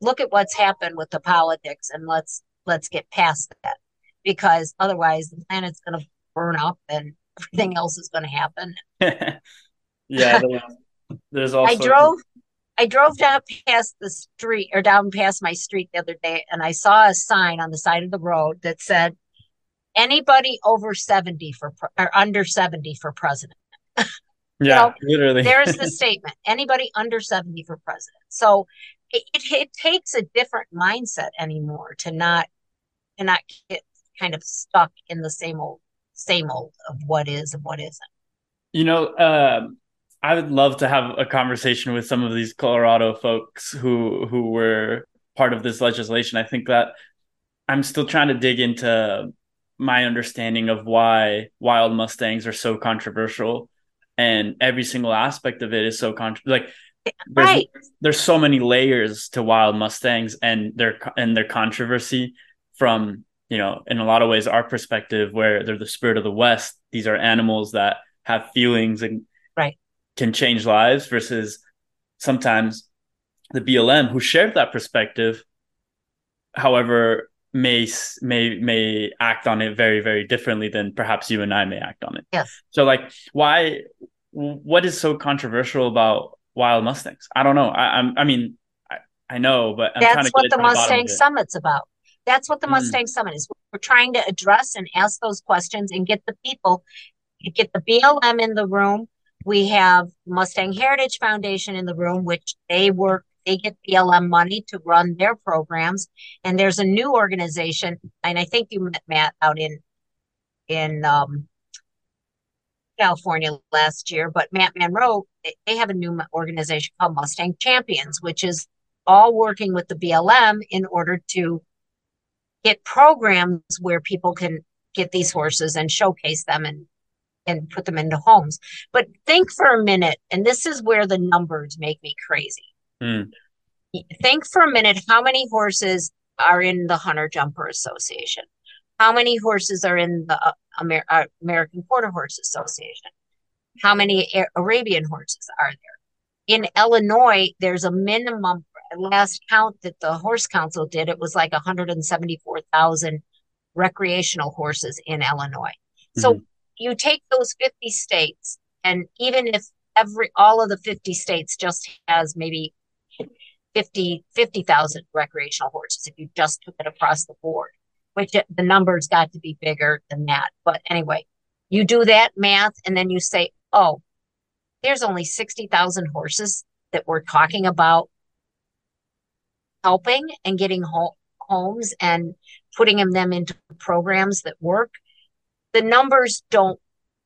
look at what's happened with the politics, and let's let's get past that because otherwise the planet's going to burn up and everything else is going to happen. yeah, there's, there's also. I drove. I drove down past the street or down past my street the other day, and I saw a sign on the side of the road that said, "Anybody over seventy for or under seventy for president." yeah, literally. there's the statement: anybody under seventy for president. So it, it, it takes a different mindset anymore to not to not get kind of stuck in the same old same old of what is and what isn't. You know, uh, I would love to have a conversation with some of these Colorado folks who who were part of this legislation. I think that I'm still trying to dig into my understanding of why wild mustangs are so controversial and every single aspect of it is so con- like there's, right. there's so many layers to wild mustangs and their and their controversy from you know, in a lot of ways, our perspective, where they're the spirit of the West, these are animals that have feelings and right. can change lives versus sometimes the BLM who shared that perspective, however, may may may act on it very very differently than perhaps you and I may act on it. Yes. So like, why? What is so controversial about wild mustangs? I don't know. I, I'm. I mean, I, I know, but I'm that's what the Mustang Summit's about. That's what the mm. Mustang Summit is. We're trying to address and ask those questions and get the people, get the BLM in the room we have Mustang Heritage Foundation in the room, which they work, they get BLM money to run their programs. And there's a new organization, and I think you met Matt out in in um, California last year, but Matt Monroe, they have a new organization called Mustang Champions, which is all working with the BLM in order to get programs where people can get these horses and showcase them and and put them into homes. But think for a minute, and this is where the numbers make me crazy. Mm. Think for a minute how many horses are in the Hunter Jumper Association? How many horses are in the uh, Amer- uh, American Quarter Horse Association? How many Arabian horses are there? In Illinois, there's a minimum last count that the Horse Council did, it was like 174,000 recreational horses in Illinois. Mm-hmm. So you take those 50 states, and even if every all of the 50 states just has maybe 50 50,000 recreational horses if you just took it across the board which the numbers got to be bigger than that but anyway you do that math and then you say oh there's only 60,000 horses that we're talking about helping and getting ho- homes and putting them into programs that work, the numbers don't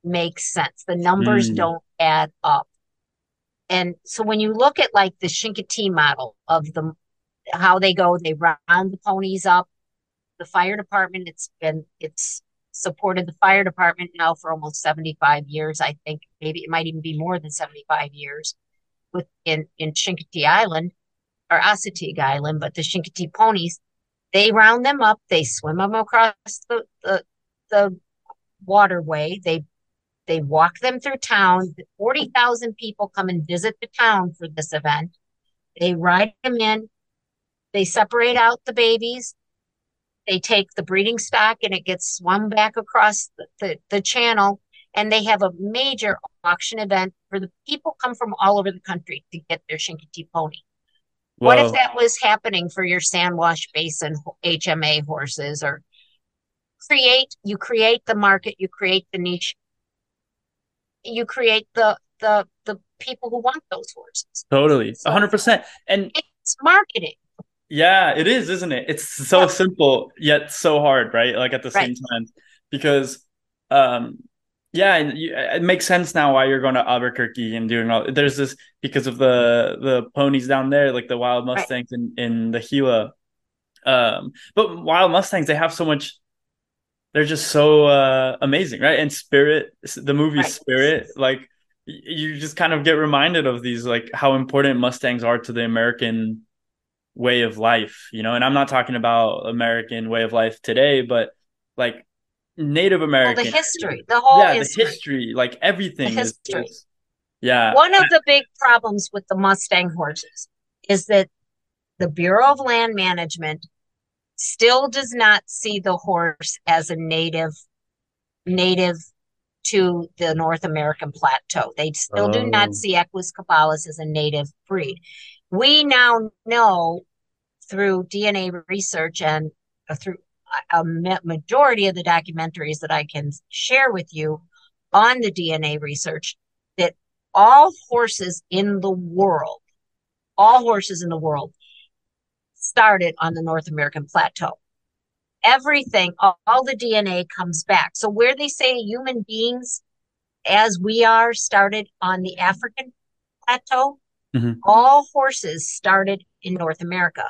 make sense. The numbers mm. don't add up. And so when you look at like the Chincoteague model of the how they go, they round the ponies up. The fire department, it's been it's supported the fire department now for almost 75 years. I think maybe it might even be more than 75 years with in, in Chincoteague Island or Assateague Island, but the Chincoteague ponies, they round them up, they swim them across the, the, the waterway, they they walk them through town. 40,000 people come and visit the town for this event. They ride them in, they separate out the babies, they take the breeding stock and it gets swum back across the, the, the channel and they have a major auction event where the people come from all over the country to get their Chincoteague pony. What if that was happening for your Sandwash Basin HMA horses or create you create the market, you create the niche, you create the the the people who want those horses. Totally. So, 100%. And it's marketing. Yeah, it is, isn't it? It's so yeah. simple yet so hard, right? Like at the right. same time because um yeah, and it makes sense now why you're going to Albuquerque and doing all. There's this because of the the ponies down there, like the wild mustangs right. in in the Gila. Um, but wild mustangs, they have so much. They're just so uh, amazing, right? And Spirit, the movie right. Spirit, like you just kind of get reminded of these, like how important mustangs are to the American way of life, you know. And I'm not talking about American way of life today, but like Native American. the history, the whole yeah, history. the history, like everything. The history. Is, yeah. One of the big problems with the Mustang horses is that the Bureau of Land Management still does not see the horse as a native native to the North American plateau. They still oh. do not oh. see Equus caballus as a native breed. We now know through DNA research and uh, through a majority of the documentaries that I can share with you on the DNA research that all horses in the world, all horses in the world started on the North American plateau. Everything, all, all the DNA comes back. So where they say human beings, as we are, started on the African plateau, mm-hmm. all horses started in North America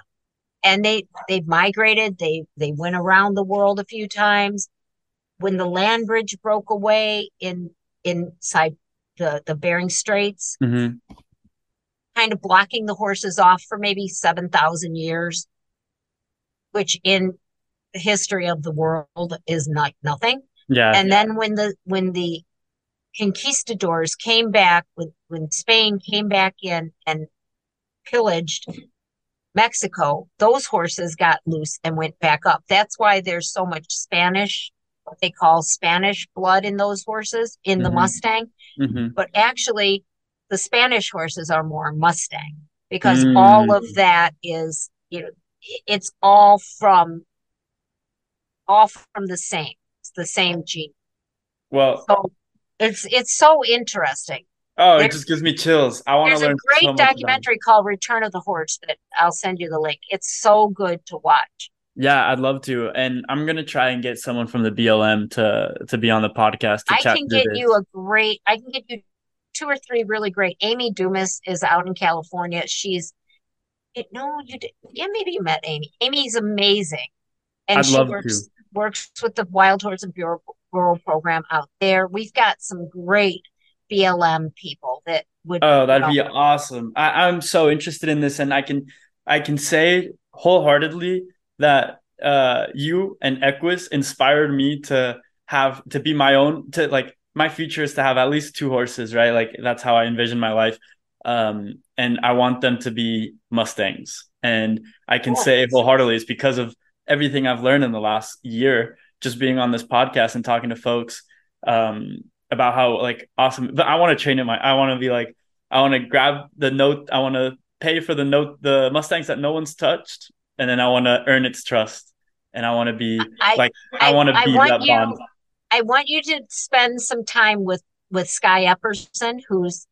and they they've migrated they they went around the world a few times when the land bridge broke away in inside the the bering straits mm-hmm. Kind of blocking the horses off for maybe 7000 years which in the history of the world is not nothing yeah and then when the when the conquistadors came back when when spain came back in and pillaged Mexico, those horses got loose and went back up. That's why there's so much Spanish, what they call Spanish blood in those horses in mm-hmm. the Mustang. Mm-hmm. But actually, the Spanish horses are more Mustang because mm. all of that is, you know, it's all from all from the same. It's the same gene. Well, so it's it's so interesting. Oh, it just gives me chills. I want to learn. There's a great so documentary called Return of the Horse that I'll send you the link. It's so good to watch. Yeah, I'd love to, and I'm gonna try and get someone from the BLM to to be on the podcast. To I can get this. you a great. I can get you two or three really great. Amy Dumas is out in California. She's it, no, you did. Yeah, maybe you met Amy. Amy's amazing, and I'd she works to. works with the Wild Horse and Burro Rural program out there. We've got some great BLM people that would. Oh, that'd be awesome! I, I'm so interested in this, and I can I can say wholeheartedly that uh, you and Equus inspired me to have to be my own to like my future is to have at least two horses, right? Like that's how I envision my life. Um, and I want them to be Mustangs. And I can yes. say wholeheartedly it's because of everything I've learned in the last year, just being on this podcast and talking to folks um, about how like awesome. But I want to train it. My I want to be like I want to grab the note. I want to pay for the note the Mustangs that no one's touched, and then I want to earn its trust. And I want to be I, like I, I want to be that you, bond. I want you to spend some time with with Sky Epperson, who's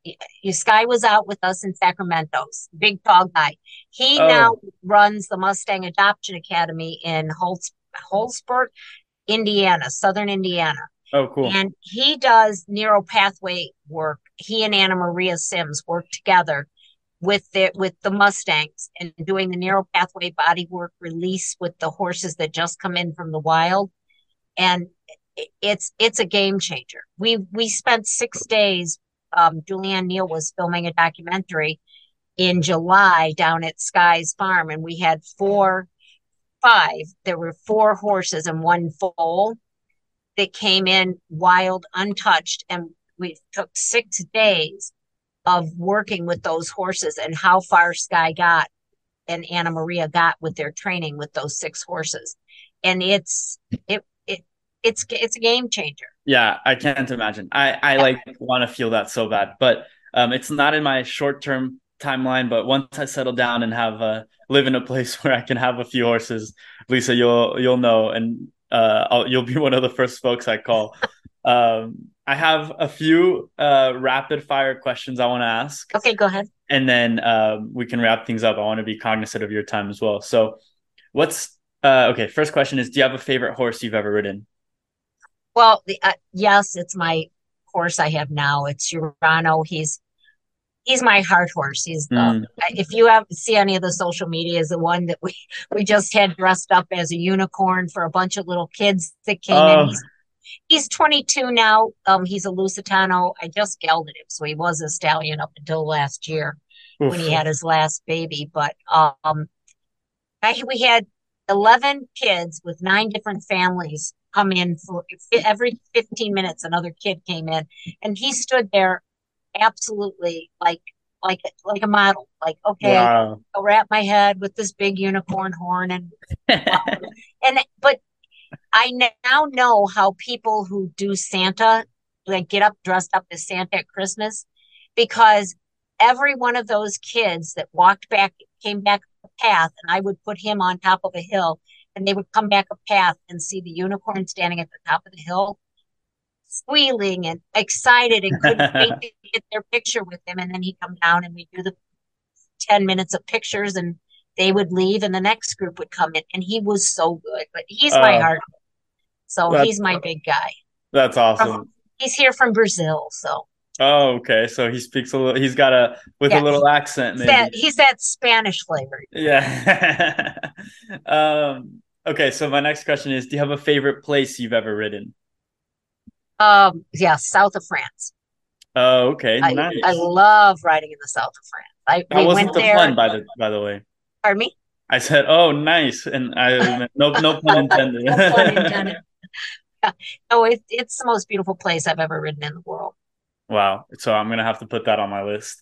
Sky was out with us in Sacramento's big tall guy. He oh. now runs the Mustang Adoption Academy in Holz, Holzberg, Indiana, Southern Indiana. Oh, cool. And he does neural pathway work. He and Anna Maria Sims work together with the with the Mustangs and doing the neural pathway body work release with the horses that just come in from the wild. And it's it's a game changer. We we spent six days. Um, Julianne Neal was filming a documentary in July down at Sky's farm, and we had four, five. There were four horses and one foal that came in wild, untouched, and we took six days of working with those horses and how far Sky got and Anna Maria got with their training with those six horses. And it's it it's it's a game changer. Yeah, I can't imagine. I I yeah. like want to feel that so bad, but um, it's not in my short term timeline. But once I settle down and have uh, live in a place where I can have a few horses, Lisa, you'll you'll know, and uh, I'll, you'll be one of the first folks I call. um, I have a few uh, rapid fire questions I want to ask. Okay, go ahead. And then um, we can wrap things up. I want to be cognizant of your time as well. So, what's uh, okay? First question is: Do you have a favorite horse you've ever ridden? Well, the, uh, yes, it's my horse I have now. It's Urano. He's he's my heart horse. He's the mm. if you have see any of the social media, is the one that we we just had dressed up as a unicorn for a bunch of little kids that came oh. in. He's, he's 22 now. Um, he's a Lusitano. I just gelded him, so he was a stallion up until last year Oof. when he had his last baby. But um, I, we had 11 kids with nine different families come in for every 15 minutes another kid came in and he stood there absolutely like like like a model like okay wow. i'll wrap my head with this big unicorn horn and and but i now know how people who do santa like get up dressed up as santa at christmas because every one of those kids that walked back came back the path and i would put him on top of a hill and they would come back a path and see the unicorn standing at the top of the hill, squealing and excited and couldn't wait to get their picture with him. And then he'd come down and we'd do the 10 minutes of pictures and they would leave and the next group would come in. And he was so good, but he's my uh, heart. So he's my big guy. That's awesome. He's here from Brazil. So Oh, okay. So he speaks a little. He's got a with yeah. a little accent. Maybe. That, he's that Spanish flavor. Yeah. um, Okay, so my next question is: Do you have a favorite place you've ever ridden? Um, yeah, south of France. Oh, okay, I, nice. I love riding in the south of France. I that wasn't the there. fun, by the by the way. Pardon me. I said, "Oh, nice," and I no no pun intended. no pun intended. Yeah. Oh, it, it's the most beautiful place I've ever ridden in the world. Wow! So I'm gonna have to put that on my list.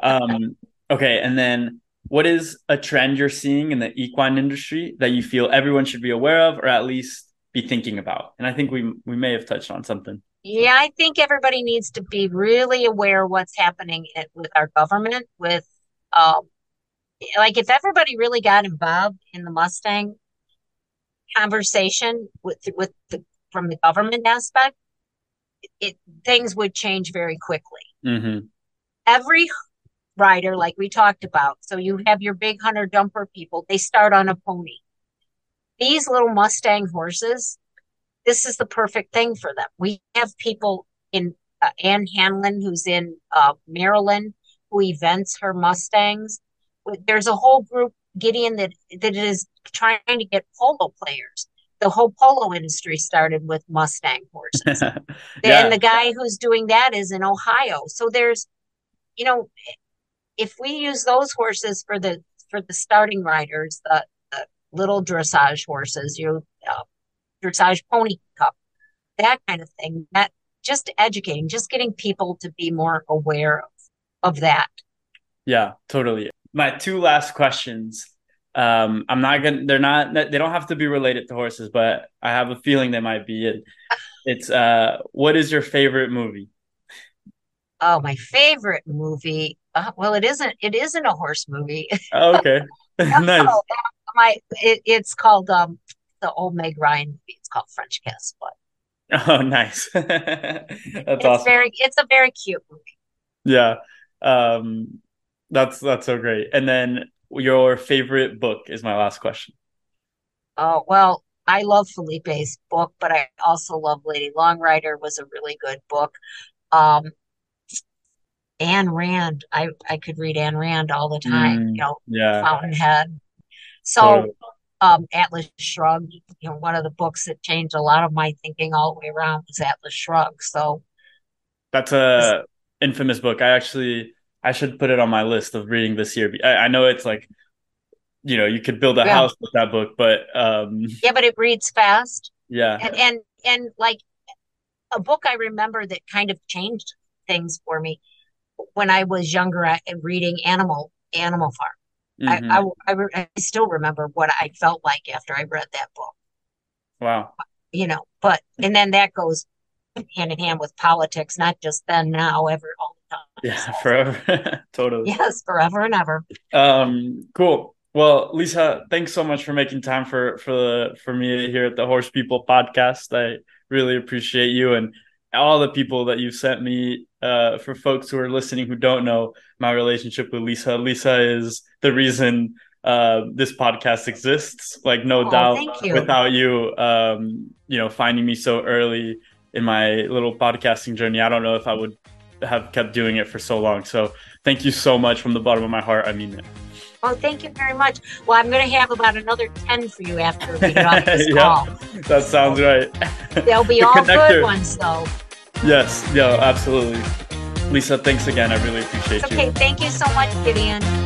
Um, okay, and then what is a trend you're seeing in the equine industry that you feel everyone should be aware of or at least be thinking about? And I think we we may have touched on something. Yeah, I think everybody needs to be really aware what's happening with our government. With um, like, if everybody really got involved in the Mustang conversation with with the from the government aspect, it things would change very quickly. Mm-hmm. every rider, like we talked about, so you have your big hunter jumper people, they start on a pony. These little Mustang horses, this is the perfect thing for them. We have people in uh, Ann Hanlon, who's in uh, Maryland, who events her Mustangs. There's a whole group, Gideon, that that is trying to get polo players. The whole polo industry started with Mustang horses, yeah. and the guy who's doing that is in Ohio. So there's, you know, if we use those horses for the for the starting riders, the, the little dressage horses, you uh, dressage pony cup, that kind of thing, that just educating, just getting people to be more aware of, of that. Yeah, totally. My two last questions. Um, I'm not gonna. They're not. They don't have to be related to horses, but I have a feeling they might be. It. It's. Uh, what is your favorite movie? Oh, my favorite movie. Uh, well, it isn't. It isn't a horse movie. Oh, okay. nice. Oh, my. It, it's called um the old Meg Ryan movie. It's called French Kiss. But Oh, nice. That's it's awesome. Very, it's a very cute movie. Yeah. Um, that's that's so great. And then your favorite book is my last question. Oh well, I love Felipe's book, but I also love Lady Longrider was a really good book. Um, Ayn Rand, I I could read Ayn Rand all the time. Mm, you know, yeah, Fountainhead. So totally um, Atlas Shrugged. You know, one of the books that changed a lot of my thinking all the way around was Atlas Shrugged. So that's a infamous book. I actually I should put it on my list of reading this year. I, I know it's like you know you could build a yeah. house with that book, but um, yeah, but it reads fast. Yeah, and and and like a book I remember that kind of changed things for me when I was younger. I reading Animal Animal Farm Mm-hmm. I, I, I, I still remember what I felt like after I read that book. Wow. You know, but, and then that goes hand in hand with politics, not just then, now, ever, all the time. Yeah, forever. totally. Yes, forever and ever. Um, cool. Well, Lisa, thanks so much for making time for for the for me here at the Horse People podcast. I really appreciate you and all the people that you've sent me uh, for folks who are listening who don't know my relationship with Lisa. Lisa is the reason uh, this podcast exists. Like no oh, doubt, you. without you, um, you know, finding me so early in my little podcasting journey, I don't know if I would have kept doing it for so long. So thank you so much from the bottom of my heart. I mean it. Oh, thank you very much. Well, I'm going to have about another 10 for you after we get off this yeah, call. That sounds right. They'll be all connector. good ones, though. Yes, yeah, absolutely. Lisa, thanks again. I really appreciate okay, you. Okay, thank you so much, Gideon.